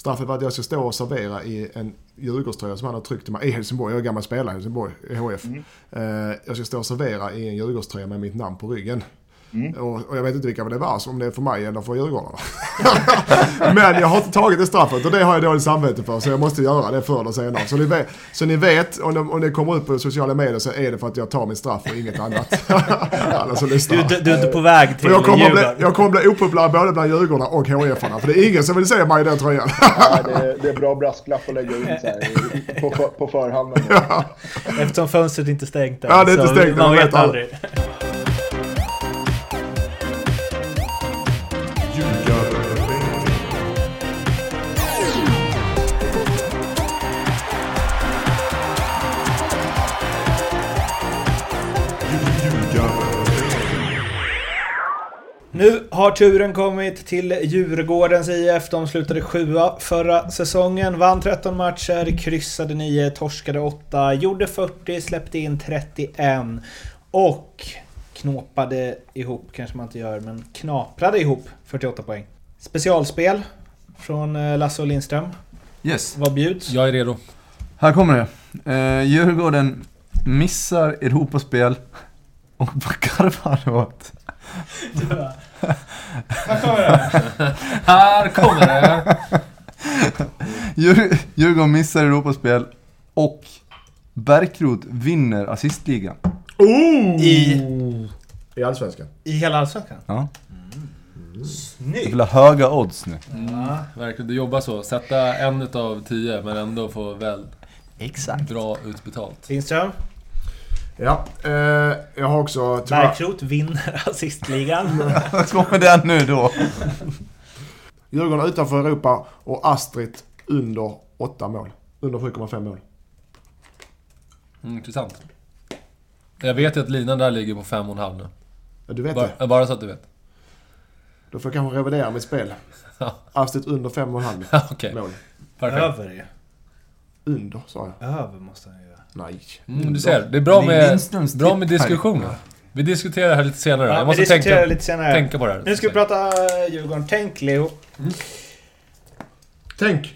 Straffet var att jag ska stå och servera i en Djurgårdströja som han har tryckt till mig i Helsingborg. Jag är gammal spelare i Helsingborg, i HF. Mm. jag ska stå och servera i en Djurgårdströja med mitt namn på ryggen. Mm. Och, och, jag vet inte vilka det var, om det är för mig eller för Djurgårdarna. Men jag har inte tagit det straffet och det har jag dåligt samvete för. Så jag måste göra det förr eller senare. Så ni vet, så ni vet om, det, om det kommer ut på sociala medier så är det för att jag tar min straff och inget annat. Alla som lyssnar. Du, du, är inte på väg till jag kommer, bli, jag kommer bli opopulär både bland Djurgårdarna och HIF-arna. För det är ingen som vill se mig i den tröjan. ja, det, är, det är bra brasklapp att lägga in så här, på, på förhand. Ja. Eftersom fönstret inte är stängt än. Ja, det är inte stängt. Man vet aldrig. Nu har turen kommit till Djurgårdens IF. De slutade sjua förra säsongen. Vann 13 matcher, kryssade 9, torskade 8, gjorde 40, släppte in 31. Och knåpade ihop, kanske man inte gör, men knaprade ihop 48 poäng. Specialspel från eh, Lasse och Lindström. Yes. Vad bjuds? Jag är redo. Här kommer det. Eh, Djurgården missar Europaspel och vad garvar du åt? Här kommer det. Här kommer det. Djurgården missar Europaspel och Bärkroth vinner assistligan. Oh! I, I Allsvenskan? I hela Allsvenskan? Ja. Mm. Snyggt! Det vill ha höga odds nu. Mm, verkligen, du jobbar så. Sätta en utav tio men ändå få väl Exakt. bra utbetalt. Lindström? Ja, eh, jag har också... Bärkroth vinner assistligan. Vad kommer den nu då? Djurgården utanför Europa och Astrid under 8 mål. Under 7,5 mål. Mm, intressant. Jag vet ju att linan där ligger på 5,5 nu. Ja, du vet bara, det? Bara så att du vet. Då får jag kanske revidera mitt spel. Astrid under 5,5 okay. mål. Perfekt. Över ju. Under, sa jag. Över måste han ju Nej. Mm, du ser, det är bra med, bra med diskussioner. Vi diskuterar det här lite senare. Ja, jag måste tänka, lite senare. tänka på det här. Nu ska vi prata eh, Djurgården. Tänk Leo. Mm. Tänk!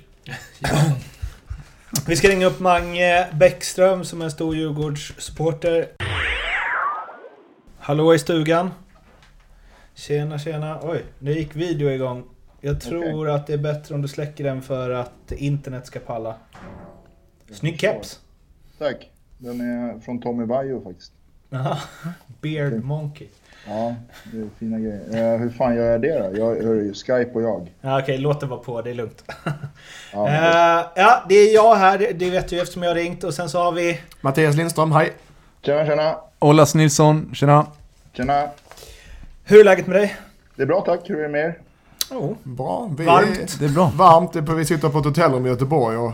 vi ska ringa upp Mange Bäckström som är en stor Djurgårdssupporter. Hallå i stugan. Tjena, tjena. Oj, nu gick video igång. Jag tror okay. att det är bättre om du släcker den för att internet ska palla. Snygg keps. Tack. Den är från Tommy Vaiho faktiskt. Jaha. Beard Monkey. Ja, det är fina grejer. Uh, hur fan gör jag det då? Jag hör ju Skype och jag. Ja, Okej, okay, låt det vara på. Det är lugnt. ja, uh, ja, det är jag här. Det vet du eftersom jag har ringt. Och sen så har vi... Mattias Lindström, hej. Tjena, tjena. Ollas Nilsson, tjena. Tjena. Hur är läget med dig? Det är bra tack. Hur är det med er? Oh, bra. Vi varmt. Är, det är bra. Varmt. Vi sitter på ett hotellrum i Göteborg och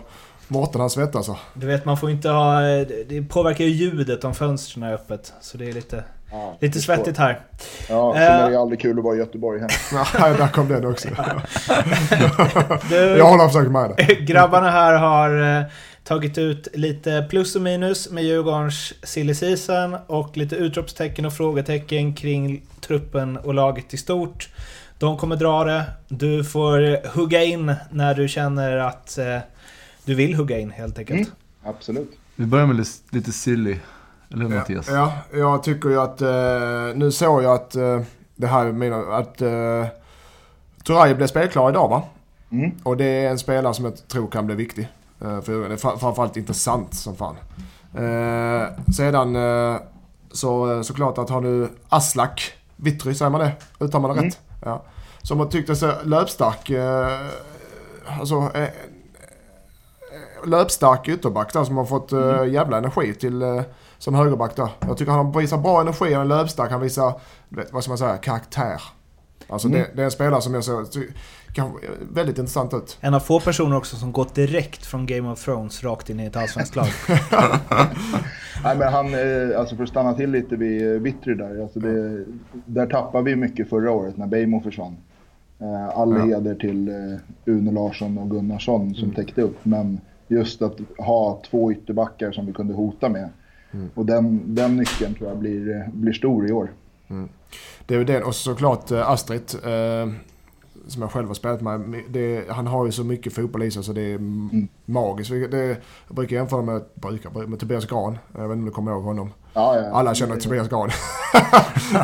Mårten han svettas alltså. Du vet man får inte ha... Det påverkar ju ljudet om fönstren är öppet. Så det är lite, ja, lite svettigt här. Ja, sen är det uh, aldrig kul att vara i Göteborg hem. Nej, där kom den också. du, jag håller försökt med det. Grabbarna här har uh, tagit ut lite plus och minus med Djurgårdens silly season och lite utropstecken och frågetecken kring truppen och laget i stort. De kommer dra det. Du får hugga in när du känner att du vill hugga in helt enkelt. Mm, absolut. Vi börjar med lite silly. Eller hur ja, Mattias? Ja, jag tycker ju att... Eh, nu såg jag att eh, det här med att eh, Turay blev spelklar idag va? Mm. Och det är en spelare som jag tror kan bli viktig. Eh, för det är framförallt intressant som fan. Eh, sedan eh, så såklart att har du Aslak Vittry, säger man det? Uttalar man det mm. rätt? Ja. Som har tyckt sig löpstark. Eh, alltså eh, löpstark ytterback där som har fått mm. uh, jävla energi till uh, som högerback där. Jag tycker han visar bra energi, han är löpstark, han visar, vet, vad ska man säga, karaktär. Alltså mm. det, det, är en spelare som jag ser kan, väldigt intressant ut. En av få personer också som gått direkt från Game of Thrones rakt in i ett allsvenskt lag. Nej men han, eh, alltså för att stanna till lite vid Vittry där. Alltså det, där tappade vi mycket förra året när Bejmo försvann. All ja. heder till Uno Larsson och Gunnarsson som mm. täckte upp. Men just att ha två ytterbackar som vi kunde hota med. Mm. Och den, den nyckeln tror jag blir, blir stor i år. Mm. Det är det och såklart eh, Astrid. Eh, som jag själv har spelat med. Det, han har ju så mycket fotboll i sig så det är mm. magiskt. Det, jag brukar jämföra med, brukar, med Tobias Gran. Jag vet inte om du kommer ihåg honom. Ja, ja, Alla känner till Tobias Gran.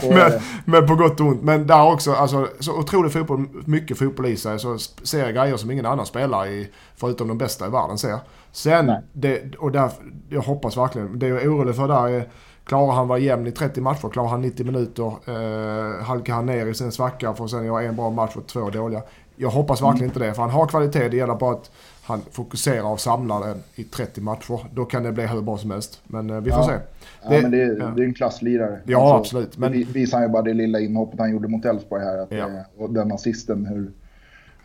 men, men, på gott och ont. Men där också, alltså, så otroligt fotboll, mycket fotboll i sig. Så ser jag grejer som ingen annan spelare i, förutom de bästa i världen ser. Sen, det, och där, jag hoppas verkligen, det jag är orolig för där är Klarar han vara jämn i 30 matcher, klarar han 90 minuter, eh, halkar han ner i sin svacka för att sen göra en bra match och två dåliga. Jag hoppas verkligen mm. inte det, för han har kvalitet. Det gäller bara att han fokuserar och samlar den i 30 matcher. Då kan det bli hur bra som helst. Men eh, vi får ja. se. Ja, det, men det, är, ja. det är en klasslirare. Ja, alltså, absolut. Men... Det visar ju bara det lilla inhoppet han gjorde mot Elfsborg här. Att, ja. och den assisten, hur,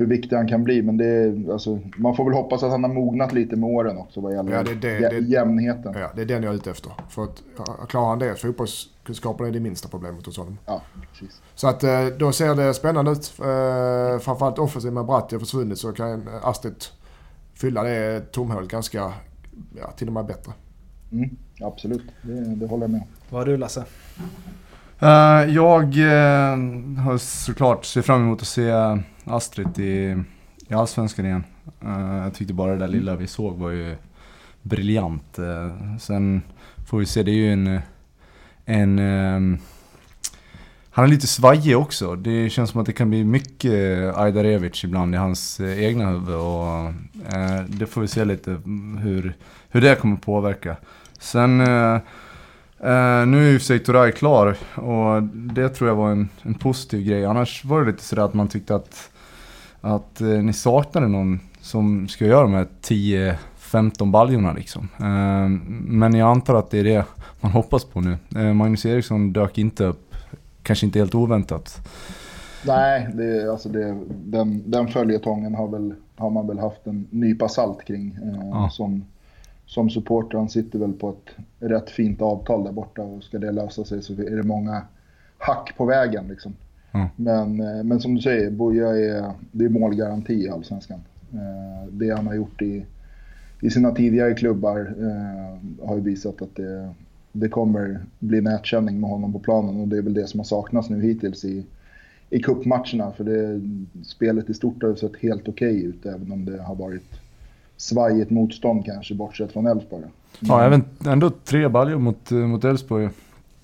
hur viktig han kan bli. Men det alltså, man får väl hoppas att han har mognat lite med åren också vad gäller ja, det, det, det, jämnheten. Ja, det är den jag är ute efter. För att klarar han det, fotbollskunskapen är det minsta problemet hos honom. Ja, precis. Så att eh, då ser det spännande ut. Eh, framförallt offensivt med Bratti har försvunnit så kan Astrid fylla det tomhålet ganska, ja, till och med bättre. Mm, absolut, det, det håller jag med om. Vad har du Lasse? Uh, jag uh, har såklart ser fram emot att se Astrid i, i Allsvenskan igen. Uh, jag tyckte bara det där lilla vi såg var ju briljant. sen får vi se, det är ju en... en um, han är lite svajig också. Det känns som att det kan bli mycket Ajdarevic ibland i hans egna huvud. Och, eh, det får vi se lite hur, hur det kommer påverka. Sen eh, Uh, nu är ju sig Turay klar och det tror jag var en, en positiv grej. Annars var det lite sådär att man tyckte att, att uh, ni saknade någon som ska göra de här 10-15 baljorna liksom. Uh, men jag antar att det är det man hoppas på nu. Magnus Eriksson dök inte upp, kanske inte helt oväntat. Nej, det, alltså det, den, den följetongen har, väl, har man väl haft en nypa salt kring. Som, som supporter, han sitter väl på ett rätt fint avtal där borta och ska det lösa sig så är det många hack på vägen liksom. Mm. Men, eh, men som du säger, Boja är, det är målgaranti i Allsvenskan. Eh, det han har gjort i, i sina tidigare klubbar eh, har ju visat att det, det kommer bli nätkänning med honom på planen och det är väl det som har saknats nu hittills i, i cupmatcherna. För det, spelet i stort har sett helt okej okay ut även om det har varit svajigt motstånd kanske, bortsett från Elfsborg. Ja, även, ändå tre baljor mot, mot Elfsborg.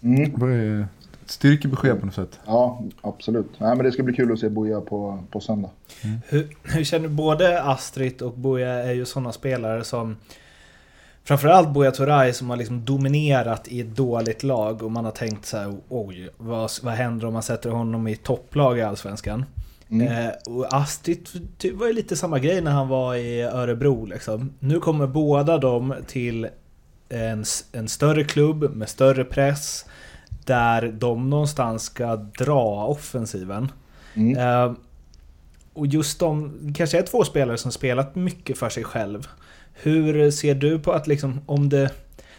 Mm. Det var ett styrkebesked på något sätt. Ja, absolut. Nej, men det ska bli kul att se Boja på, på söndag. Mm. Hur, hur känner både Astrid och Boja är ju sådana spelare som Framförallt Buya Turay som har liksom dominerat i ett dåligt lag och man har tänkt så här, oj, vad, vad händer om man sätter honom i topplag i Allsvenskan? Mm. Eh, och Astrid var ju lite samma grej när han var i Örebro liksom. Nu kommer båda dem till en, en större klubb med större press. Där de någonstans ska dra offensiven. Mm. Eh, och just de kanske är två spelare som spelat mycket för sig själv. Hur ser du på att liksom om det...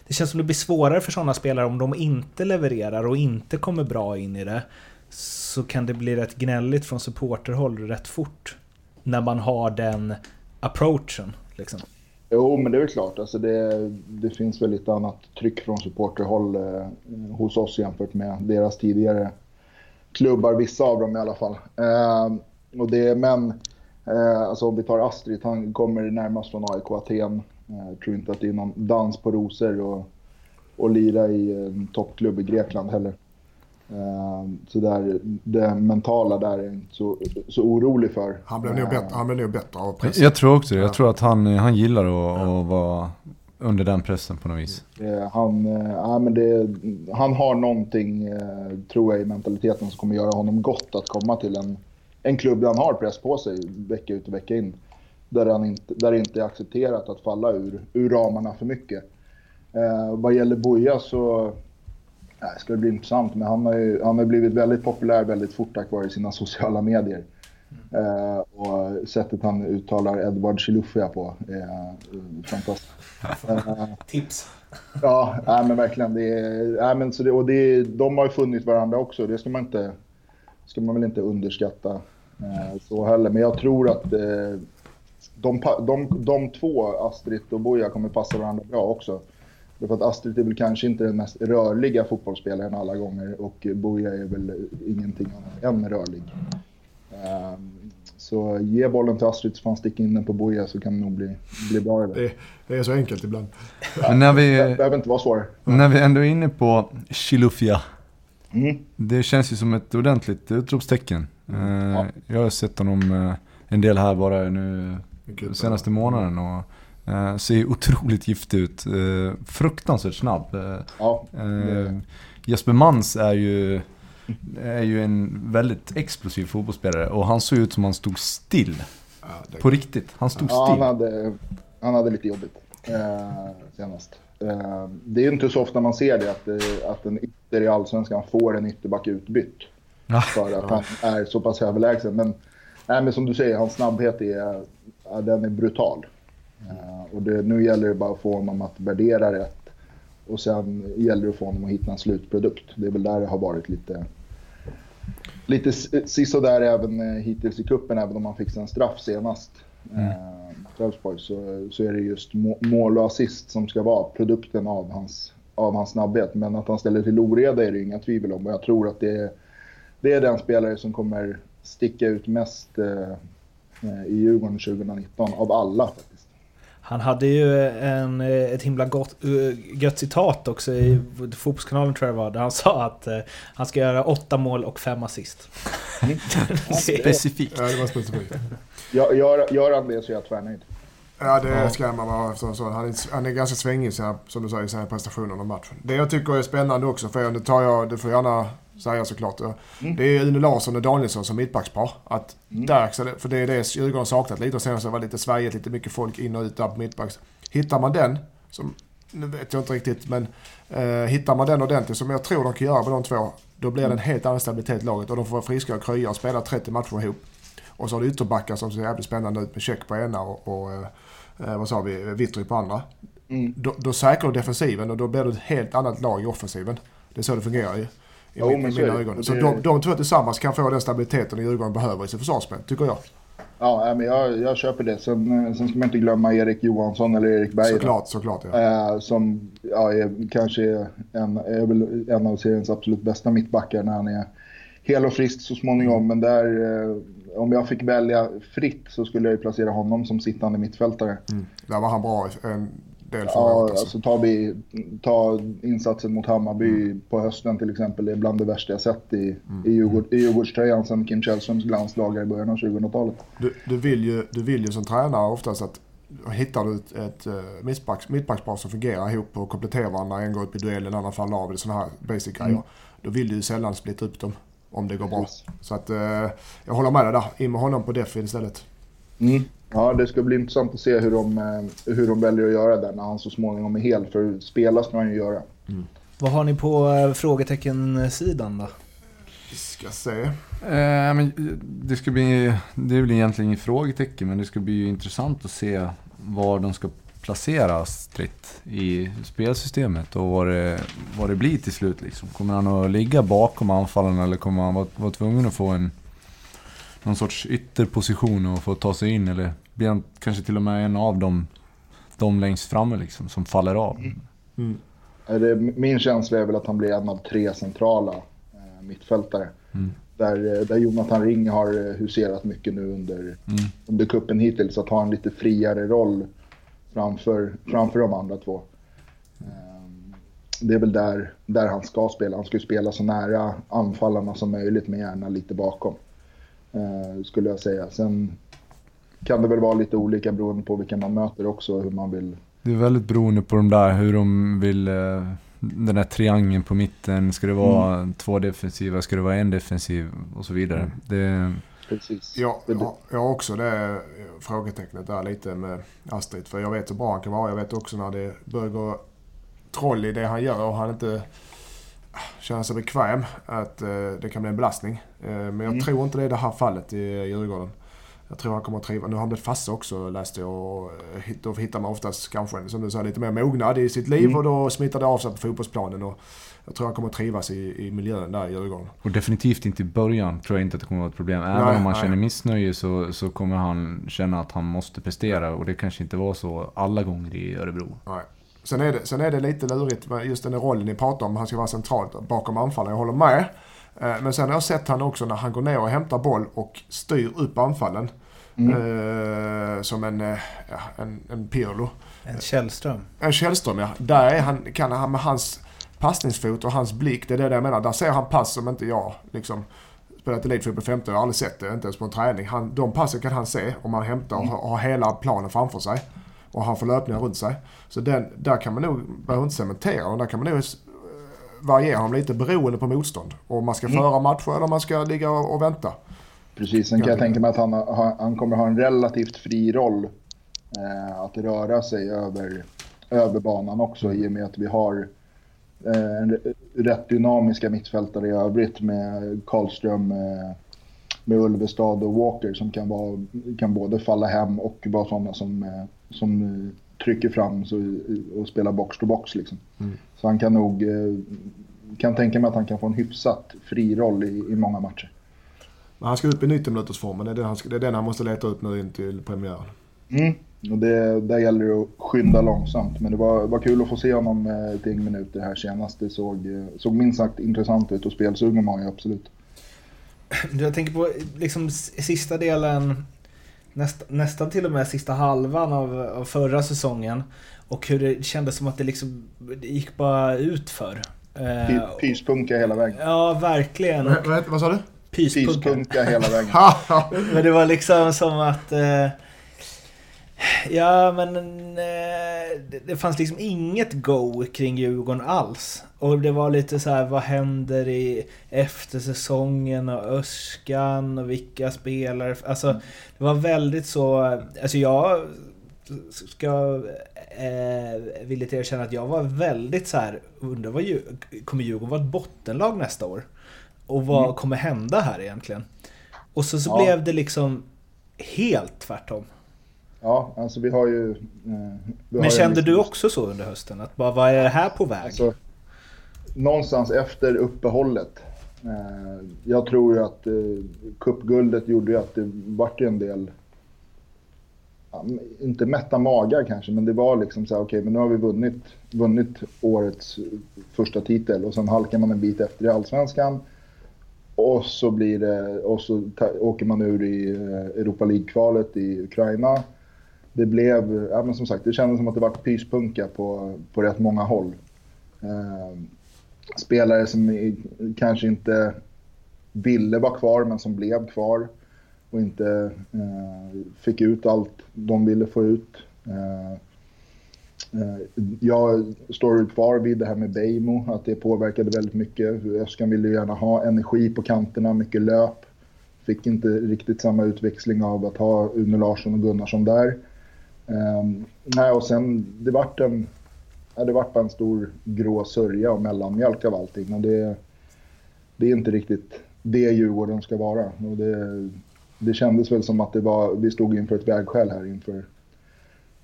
Det känns som det blir svårare för sådana spelare om de inte levererar och inte kommer bra in i det så kan det bli rätt gnälligt från supporterhåll rätt fort. När man har den approachen. Liksom. Jo, men det är väl klart. Alltså det, det finns väl lite annat tryck från supporterhåll eh, hos oss jämfört med deras tidigare klubbar, vissa av dem i alla fall. Eh, och det, men eh, alltså om vi tar Astrid, han kommer närmast från AIK Aten. Jag tror inte att det är någon dans på rosor och, och lira i en toppklubb i Grekland heller. Ehm, så där, det mentala där är jag inte så, så orolig för. Han blev nog bättre, han blev nog bättre av pressen. Jag tror också det. Jag tror att han, han gillar att, ja. att vara under den pressen på något vis. Han, eh, ja, men det, han har någonting, eh, tror jag, i mentaliteten som kommer göra honom gott att komma till en, en klubb där han har press på sig vecka ut och vecka in. Där, han inte, där det inte är accepterat att falla ur, ur ramarna för mycket. Eh, vad gäller Boja så det ska bli intressant, men han har ju han har blivit väldigt populär väldigt fort tack vare sina sociala medier. Mm. Uh, och sättet han uttalar Edward Chilufya på är uh, fantastiskt. Tips! ja, nej, men verkligen. Det är, nej, men så det, och det, de har ju funnit varandra också. Det ska man, inte, ska man väl inte underskatta så heller. Men jag tror att de, de, de två, Astrid och Boja, kommer passa varandra bra också. Därför att Astrid är väl kanske inte den mest rörliga fotbollsspelaren alla gånger och Boja är väl ingenting annat än rörlig. Ehm, Så ge bollen till Astrid så får han sticka in den på Boja så kan det nog bli, bli bra det. Det, det är så enkelt ibland. Men när Det vi, behöver inte vara svårare. när vi ändå är inne på Chilufya. Mm. Det känns ju som ett ordentligt utropstecken. Eh, Ja. Jag har sett honom eh, en del här bara nu senaste månaden och ser otroligt giftig ut. Eh, fruktansvärt snabb. Eh, Ja, eh, Jesper Mans är ju, är ju en väldigt explosiv fotbollsspelare och han såg ut som han stod still. Ja, det, På riktigt. Han stod ja han, still. hade, han hade lite jobbigt eh, senast. Eh, det är inte så ofta man ser det, att, eh, att en ytter i Allsvenskan får en ytterback utbytt. Ja. För att han är så pass överlägsen. Men, nej, men som du säger, hans snabbhet är, den är brutal. Eh, och det, nu gäller det bara att få honom att värdera rätt. Och sen gäller det att få honom att hitta en slutprodukt. Det är väl där det har varit lite, lite s- sisådär även eh, hittills i kuppen även om han fick en straff senast. Mm. Elfsborg, så, så är det just må, mål och assist som ska vara produkten av hans, av hans snabbhet. Men att han ställer till oreda är det inga tvivel om. Och jag tror att det är, det är den spelare som kommer sticka ut mest eh, eh, i Djurgården 2019 av alla faktiskt. Han hade ju en, eh, ett himla gott, eh, gött citat också i Fotbollskanalen tror jag det var, där han sa att eh, han ska göra åtta mål och fem assist. Specifikt. ja, det var specifikt. Gör, gör, gör han det så är jag tvärnöjd. Ja, det ska man vara. Så. Han, är, han är ganska svängig, så här, som du säger, i sina prestationer under matchen. Det jag tycker är spännande också, för det tar jag, det får gärna säga såklart. Det är Une Larsson och Danielsson som mittbackspar. Att där, så det- för det är det Djurgården saknat lite och sen så var det lite svajigt, lite mycket folk in och ut där på mittbacks. Hittar man den, som, nu vet jag inte riktigt, men eh, hittar man den ordentligt, som jag tror de kan göra med de två, då blir det en helt annan stabilitet i laget och de får vara friska och krya och spela 30 matcher ihop. Och så har du ytterbackar som ser jävligt spännande ut med check på ena och, och eh, eh, vad sa vi, Vittry på andra. Mm. Då, då säkrar du defensiven och då blir det ett helt annat lag i offensiven. Det är så det fungerar ju. I, Jo, min, i mina det. ögon. Och Så det- de, de två tillsammans kan få den stabiliteten Djurgården behöver i sitt försvarsspel, tycker jag. Ja, men jag, jag köper det. Sen, eh, sen ska man inte glömma Erik Johansson eller Erik Berg. då. Såklart, såklart ja. Eh, som ja, är, kanske är en, är en av seriens absolut bästa mittbackar när han är hel och frisk så småningom. Men där, eh, om jag fick välja fritt så skulle jag ju placera honom som sittande mittfältare. Mm. Där var han bra en del förra Ja. Alltså. alltså tar vi ta insatsen mot Hammarby på hösten till exempel. Det är bland det värsta jag sett i, i, Djurgård, i Djurgårdströjan sedan Kim Källströms glansdagar i början av 2000-talet. Du, du, vill ju, du vill ju som tränare oftast att Hittar du ett, ett uh, mittbacks, mittbackspar som fungerar ihop och kompletterar varandra, en går upp i duell, en annan faller av, sådana här basic grejer. Då vill du ju sällan splitta upp dem om det går bra. Precis. Så att eh, jag håller med dig där. In med honom på defin istället. Mm. Ja, det ska bli intressant att se hur de, eh, hur de väljer att göra där när han så småningom är hel. För spela ska han ju göra. Vad har ni på eh, frågetecken-sidan då? Vi ska se. Eh, men det ska bli, det är väl egentligen inget frågetecken, men det ska bli ju intressant att se var de ska placera Stritt i spelsystemet och vad det, vad det blir till slut. Liksom. Kommer han att ligga bakom anfallen eller kommer han vara, vara tvungen att få en någon sorts ytterposition och få ta sig in? Eller blir han kanske till och med en av dem, de längst framme liksom, som faller av? Mm. Det, min känsla är väl att han blir en av tre centrala eh, mittfältare. Mm. Där, eh, där Jonathan Ring har eh, huserat mycket nu under, Mm. under kuppen hittills. Att ha en lite friare roll framför, framför de andra två. Ehm, Det är väl där, där han ska spela. Han ska ju spela så nära anfallarna som möjligt men gärna lite bakom. Eh, Skulle jag säga. Sen kan det väl vara lite olika beroende på vilka man möter också. Hur man vill Det är väldigt beroende på de där, hur de vill... eh, Den där triangeln på mitten, ska det vara två defensiva, ska det vara en defensiv och så vidare. Det, Precis. Ja, Det- ja, jag har också det frågetecknet där lite med Astrid. För jag vet hur bra han kan vara. Jag vet också när det börjar gå troll i det han gör och han inte känner sig bekväm. Att eh, det kan bli en belastning. Eh, men jag Mm. tror inte det är det här fallet i Djurgården. Jag tror han kommer att trivas. Nu har han blivit farsa också läste jag. Och då hittar man oftast kanske, som du sa, lite mer mognad i sitt liv. Mm. Och då smittar det av sig på fotbollsplanen. Och jag tror han kommer att trivas i, i miljön där i Djurgården. och definitivt inte i början tror jag inte att det kommer att vara ett problem. Även Nej, om han nej. känner missnöje så, så kommer han känna att han måste prestera. Och det kanske inte var så alla gånger i Örebro. Nej. Sen är, det, sen är det lite lurigt med just den rollen ni pratar om. Han ska vara centralt bakom anfallen. Jag håller med. Eh, men sen har jag sett han också när han går ner och hämtar boll och styr upp anfallen. Eh, som en, eh, ja, en, en Pirlo. En Källström. En Källström ja. Där är han, kan han med hans passningsfot och hans blick, det är det jag menar. Där ser han pass som inte jag liksom spelat elitfotboll 15 jag har aldrig sett det, inte ens på en träning. Han, de passen kan han se om han hämtar och har hela planen framför sig. Och han får löpningar runt sig. Så den, där kan man nog, behöver inte cementera och där kan man nog eh, variera honom lite beroende på motstånd. Om man ska Mm. föra matcher eller om man ska ligga och, och vänta. Precis, sen kan jag tänka mig att han, han kommer ha en relativt fri roll eh, att röra sig över, över banan också i och med att vi har eh, rätt dynamiska mittfältare i övrigt med Karlström, eh, med Ulvestad och Walker som kan, vara, kan både falla hem och vara sådana som, eh, som eh, trycker fram så, och spelar box to box. Liksom. Så han kan nog, eh, kan tänka mig att han kan få en hyfsat fri roll i, i många matcher. Men han ska upp i 90 minuters formen. Det är den han, ska- det är den han måste leta upp nu in till premiären. Mm. Och det, där gäller det att skynda långsamt. Men det var, var kul att få se honom eh, ett gäng minuter här senast. Det såg, såg minst sagt intressant ut och spelsugen var han ju absolut. Jag tänker på liksom sista delen, nästa, nästan till och med sista halvan av, av förra säsongen. Och hur det kändes som att det liksom det gick bara ut för. Py, pyspunka hela vägen. Ja, verkligen. Och Vad, vad, vad sa du? pyspunka. Pyspunka hela vägen. Men det var liksom som att... Eh, ja, men... Eh, det, fanns liksom inget go kring Djurgården alls. Och det var lite så här, vad händer i efter säsongen och Öskan och vilka spelare... Alltså, det var väldigt så... Alltså jag ska eh, villigt erkänna att jag var väldigt så här, undrar vad kommer Djurgården vara ett bottenlag nästa år? Och vad kommer hända här egentligen? Och så, så Ja. blev det liksom helt tvärtom. Ja, alltså vi har ju... Eh, vi har Men ju kände liksom- du också så under hösten? Att bara, vad är det här på väg? Alltså, någonstans efter uppehållet. Eh, jag tror ju att eh, cupguldet gjorde ju att det vart ju en del, ja, inte mätta magar kanske, men det var liksom så här, okej, men nu har vi vunnit, vunnit årets första titel och sen halkar man en bit efter i allsvenskan. Och så blir det, och så åker man ur i eh, Europa League-kvalet i Ukraina. Det blev, ja men som sagt, det kändes som att det var pyspunka på, på rätt många håll. Eh, spelare som i, kanske inte ville vara kvar men som blev kvar och inte eh, fick ut allt de ville få ut. Eh, eh jag står kvar vid det här med Beijmo, att det påverkade väldigt mycket. Öskan ville gärna ha energi på kanterna, mycket löp. Fick inte riktigt samma utväxling av att ha Une Larsson och Gunnarsson där. Eh, nej, och sen det vart en ja, det vart bara en stor grå sörja och mellanmjölk av allting. Och det, det är inte riktigt det Djurgården ska vara. Och det, det kändes väl som att det var, vi stod inför ett vägskäl här inför,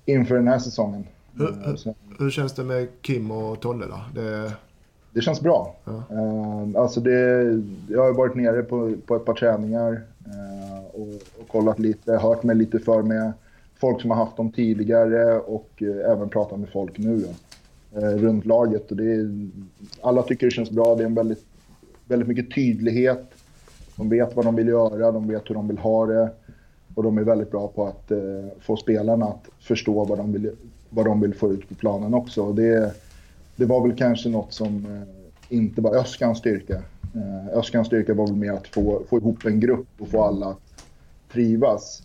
inför den här säsongen. Hur- Eh, så Hur känns det med Kim och Tolle då? Det, det känns bra. Ja. Eh, alltså det, jag har varit nere på, på ett par träningar eh, och, och kollat lite, hört mig lite för med folk som har haft dem tidigare och eh, även pratat med folk nu då, eh, runt laget. Och det är, alla tycker det känns bra. Det är en väldigt, väldigt mycket tydlighet. De vet vad de vill göra, de vet hur de vill ha det. Och de är väldigt bra på att eh, få spelarna att förstå vad de vill, vad de vill få ut på planen också. Och det, det var väl kanske något som eh, inte var Öskans styrka. Eh, Öskans styrka var väl mer att få, få ihop en grupp och få alla att trivas.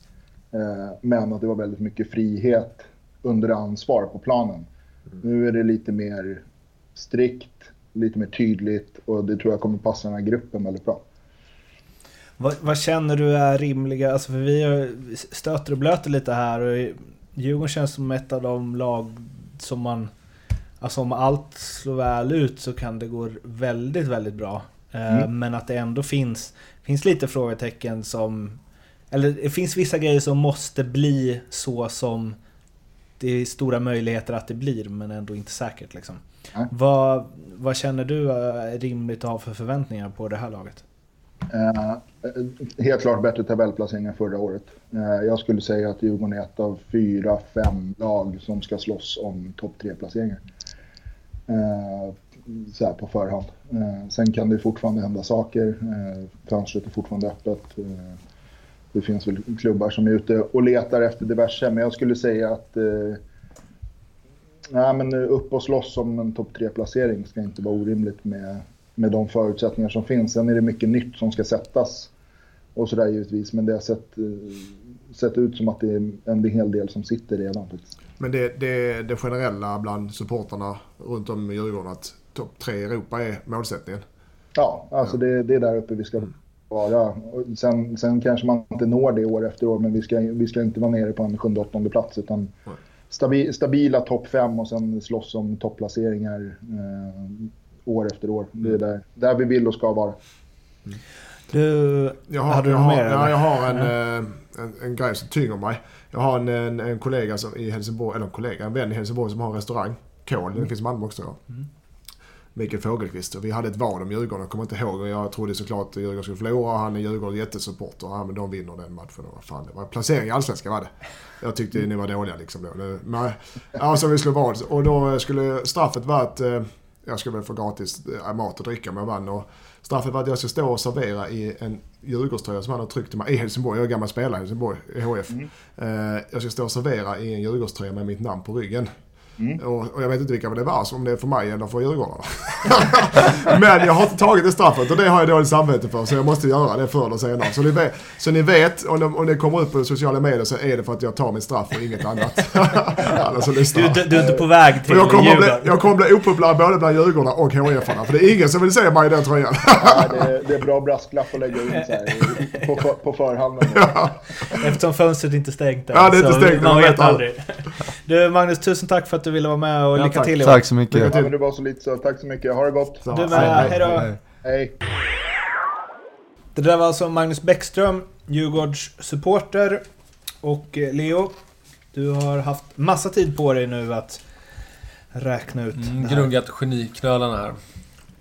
Eh, men att det var väldigt mycket frihet under ansvar på planen. Nu är det lite mer strikt, lite mer tydligt och det tror jag kommer passa den här gruppen väldigt bra. Vad, vad känner du är rimliga? Alltså för vi stöter och blöter lite här och Djurgården känns som ett av de lag som man... Alltså om allt slår väl ut så kan det gå väldigt, väldigt bra. Eh, Mm. Men att det ändå finns, finns lite frågetecken som... Eller det finns vissa grejer som måste bli så som det är stora möjligheter att det blir, men ändå inte säkert liksom. Nej. Vad, vad känner du är rimligt att ha för förväntningar på det här laget? Eh, helt klart bättre tabellplacering än förra året. Eh, jag skulle säga att Djurgården är ett av fyra, fem lag som ska slåss om topp tre placeringar. Eh, så här på förhand. Eh, sen kan det fortfarande hända saker. Eh, fönstret är fortfarande öppet. Det finns väl klubbar som är ute och letar efter diverse, men jag skulle säga att eh, nej, men upp och slåss om en topp tre-placering ska inte vara orimligt med, med de förutsättningar som finns. Sen är det mycket nytt som ska sättas och sådär givetvis, men det har sett, eh, sett ut som att det är en hel del som sitter redan. Men det, det, det generella bland supporterna runt om i Djurgården att topp tre i Europa är målsättningen? Ja, alltså Det, det är där uppe vi ska. Vara. Sen, sen kanske man inte når det år efter år, men vi ska, vi ska inte vara nere på en sjunde, åttonde plats. Utan stabi, stabila topp fem och sen slåss om topplaceringar eh, år efter år. Det är mm. där, där vi vill och ska vara. Mm. Du, jag har, hade du jag har, mer? Ja, jag har en. Eh, en, en grej som tynger mig. Jag har en, en, en, kollega som, i Helsingborg, eller en kollega, en vän i Helsingborg som har en restaurang. Kol, mm. det finns i Malmö också. Mm. Mikael Fågelqvist. Och vi hade ett vad om Djurgården, jag kommer inte ihåg. Och jag trodde såklart att Djurgården skulle förlora. Han är Djurgården jättesupporter. Ja, men de vinner den matchen. Och fan, det var placering i Allsvenskan var det. Jag tyckte ni var dåliga liksom då. Men, ja, så vi slog vad. Och då skulle straffet vara att eh, jag skulle väl få gratis eh, mat och dricka om jag vann. Och straffet var att jag ska stå och servera i en Djurgårdströja som han har tryckt till mig i Helsingborg. Jag är gammal spelare i Helsingborg, i HF. Mm. Eh, jag ska stå och servera i en Djurgårdströja med mitt namn på ryggen. Mm. Och, och, jag vet inte vilka det var, om det är för mig eller för Djurgårdarna. Men jag har inte tagit det straffet och det har jag dåligt samvete för. Så jag måste göra det förr eller senare. Så ni vet, så ni vet om, det, om det kommer ut på sociala medier så är det för att jag tar mitt straff och inget annat. alltså, du, du, du, är inte på väg till jag kommer, bli, jag kommer bli opopulär både bland Djurgårdarna och HIF-arna. För det är ingen som vill se mig i den tröjan. ja, det, är, det är bra brasklapp att lägga in så här, på, på, på förhand. Ja. Eftersom fönstret inte är stängt än. Ja, det är inte stängt. Man vet aldrig. Du Magnus, tusen tack för att du ville vara med och ja, lycka tack. till. Tack så mycket. Ja, men det var så lite så. Tack så mycket. Ha det gott. Du med. Hej då. Hej. Det där var alltså Magnus Bäckström, Djurgårds supporter. Och eh, Leo, du har haft massa tid på dig nu att räkna ut mm, Gnuggat geniknölarna här.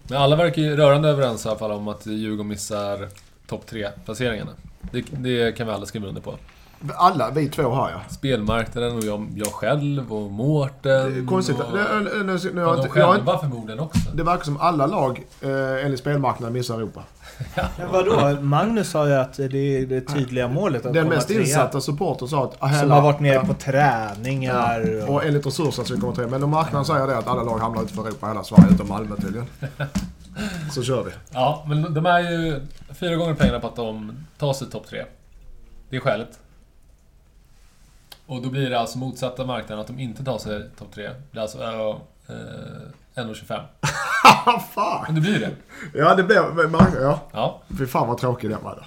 Men alla verkar ju rörande överens i alla fall om att Djurgården missar topp 3-placeringarna. Det, det kan vi alla skriva under på. Alla vi två har jag. Spelmarknaden och jag, jag själv och Mårten. Konstigt. Och, nu, nu, nu, nu, och de själva jag, förmodligen också. Det verkar som alla lag eh, enligt spelmarknaden missar Europa. ja. vadå? Magnus sa ju att det är det tydliga målet att Den komma mest trea. insatta supporten sa att... Ahella, Som har varit nere på träningar. Ja. Och enligt resurser så vi kommer trea. Men om marknaden säger det att alla lag hamnar utanför Europa hela Sverige utom Malmö tydligen. så kör vi. Ja, men de är ju fyra gånger pengarna på att de tar sig topp tre. Det är skälet. Och då blir det alltså motsatta marknaden, att de inte tar sig topp 3. Det blir alltså äh, äh, 1,25. fan! Men det blir det. Ja, det blir marknaden, ja. ja. Fy fan vad tråkig den var då.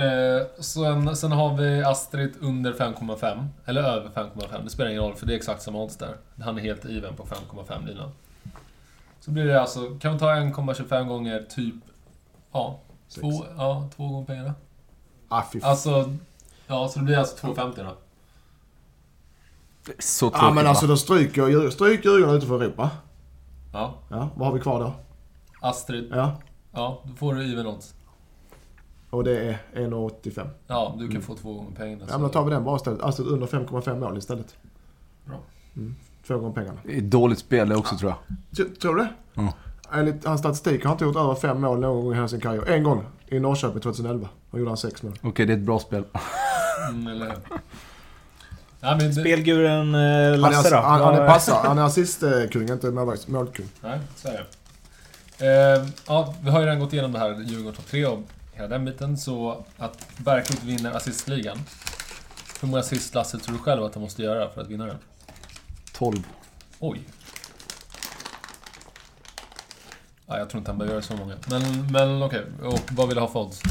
Eh, sen, sen har vi Astrid under 5,5. Eller över 5,5. Det spelar ingen roll, för det är exakt samma odds där. Han är helt even på 5,5 linan. Så blir det alltså, kan vi ta 1,25 gånger typ... Ja, två, ja, två gånger pengarna. Ah, alltså, ja, så det blir alltså 2,50 då. Så tråkigt Ja men alltså då stryker, stryker Djurgården utanför Europa. Ja. Ja, vad har vi kvar då? Astrid. Ja. Ja, då får du even odds. Och det är 1,85. Ja, du kan mm. få två gånger pengarna. Ja men då tar vi den bara istället. Astrid under 5,5 mål istället. Bra. Mm. Två gånger pengarna. Det är dåligt spel det också tror jag. Tror du det? Ja. Enligt hans statistik har han inte gjort över fem mål någon gång i hela sin karriär. En gång i Norrköping 2011. Då gjorde han sex mål. Okej, det är ett bra spel. Mm, eller Ja, men Spelguren eh, Lasse han är, då? Han, han är passar. Han är assistkung, inte målkung. Nej, så är det. Eh, ja, vi har ju redan gått igenom det här Djurgården topp 3 och hela den biten. Så att Bergqvist vinner assistligan. Hur många assist, Lasse, tror du själv att han måste göra för att vinna den? 12. Oj. Ja, jag tror inte han behöver göra så många. Men, men okej. Okay. Och vad vill du ha för odds?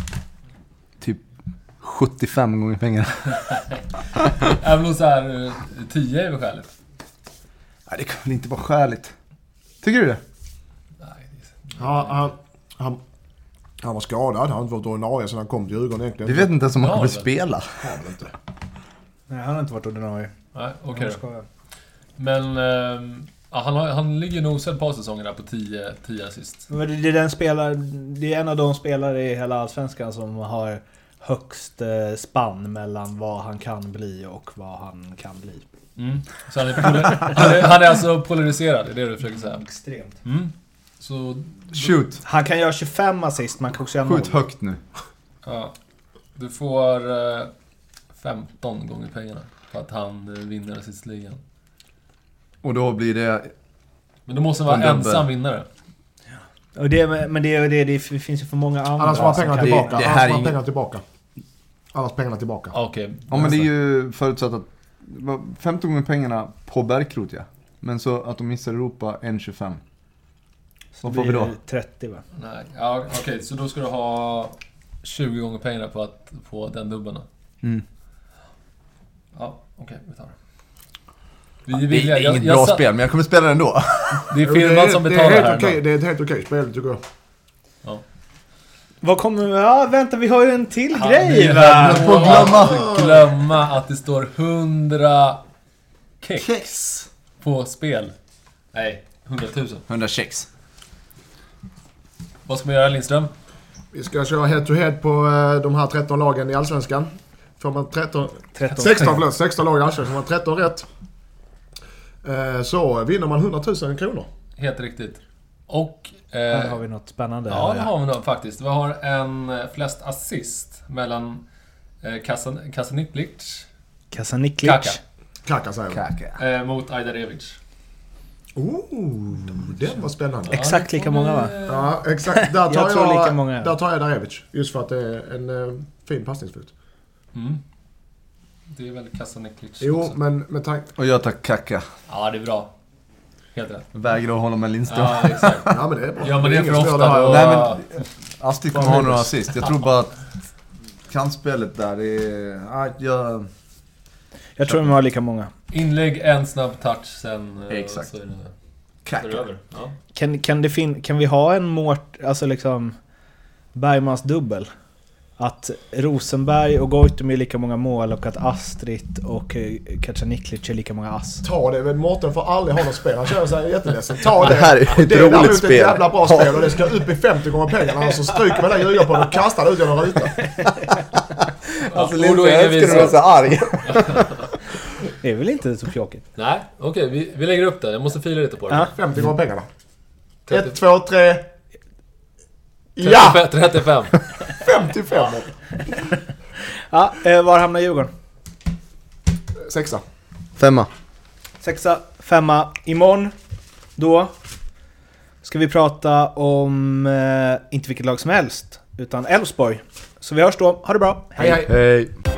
75 gånger pengarna. Även om så här 10 är väl skäligt? Nej, det kan väl inte vara skäligt? Tycker du det? Nej. Ja, han, han, han var skadad. Han har inte varit ordinarie sedan han kom till Djurgården egentligen. Du vet inte ens om han kommer spela. Har väl inte. Nej, han har inte varit ordinarie. Nej, okej okay. Men... Eh, ja, han, har, han ligger nog ett par säsonger där på 10, 10 assist. Men det är, den spelare, det är en av de spelare i hela Allsvenskan som har högst eh, spann mellan vad han kan bli och vad han kan bli. Mm. Så han är, han, är, han är alltså polariserad, är det du försöker säga? Extremt. Mm. Så, Shoot! Han kan göra 25 assist, man kan också göra 0. Skjut högt nu. ja. Du får eh, 15 gånger pengarna på att han eh, vinner assistligan. Och då blir det... Men då måste han vara ensam vinnare. Och det, men det, det, det finns ju för många andra Annars får som pengarna tillbaka. det här Annars får pengarna tillbaka. Annars pengarna tillbaka. Okej. Ja men det är ju förutsatt att... vad- 15 gånger pengarna på Bergkrot ja. Men så att de missar Europa 1,25. Vad får vi då? blir 30 va? Nej, ja, okej. så då ska du ha 20 gånger pengarna på, att, på den dubbeln då? Mm. Ja, okej. vi tar det. Vi Det villiga. det är Jag- inget jag bra sa- spel, men jag kommer spela det ändå. Det är firman som det, betalar är helt här. okej. Det är ett helt okej spel tycker jag. Vad kommer... Ja, vänta, vi har ju en till Ja, grej vi va? höll får på glömma. att glömma att det står 100 kex Kex! på spel. Nej, 100 000. 100 kex. Vad ska man göra Lindström? Vi ska köra head to head på eh, de här 13 lagen i Allsvenskan. Får man 13... 13. 16 förlåt, 16 lag i Allsvenskan. Får man 13 rätt. Eh, Så vinner man 100 000 kronor. Helt riktigt. Och... Här Eh, har vi något spännande. ja, det har vi nog faktiskt. Vi har en eh, flest assist mellan eh, Kasan- Kasaniklic Kasaniklic. Kaka. Kaka säger. Kaka. eh, mot Ajdarevic. Oh, den var spännande. Exakt lika många, va? Ja, exakt. Där tar Jag jag, tror lika många. Där tar jag Darevic. Just för att det är en eh, fin passningsfot. Mm. Det är väl Kasaniklic Jo, också. men med tanke... Och jag tar kaka. Ja, det är bra. Helt rätt. Vägrar att hålla med Lindström. Ja, exakt. Ja, men det är bra. Gör man det är för ofta det då... Nej, men- Astrid kommer ha några assist. Jag tror bara att kantspelet där är... Ja, jag... Jag tror de har lika många. Inlägg, en snabb touch, sen eh, Exakt. så är det, så är det Kaka. över. Ja. Kan, kan, det fin kan vi ha en Mårt... Alltså liksom... Bergmans dubbel? Att Rosenberg och Goitom är lika många mål och att Astrid och eh, Kacaniklic är lika många ass. Ta det, men Mårten får aldrig ha något spel. Han känner sig jätteledsen. Ta det. Det här är ett det är roligt spel. ett jävla bra spel och det ska upp i 50 gånger pengarna. Annars så stryker man den ljuga på och kastar den ut genom rutan. Alltså Ja, och då är vi så- arg. Det är väl inte så pjåkigt? Nej, okej. vi, vi lägger upp det. Jag måste fila lite på det. Ja. 50 gånger pengarna. 30 1, 2, 3. Ja! 35. 55. Ja, eh, var hamnar Djurgården? Sexa. Femma. Sexa, femma. Imorgon, då ska vi prata om, eh, inte vilket lag som helst, utan Elfsborg. Så vi hörs då. Ha det bra. Hej hej. Hej.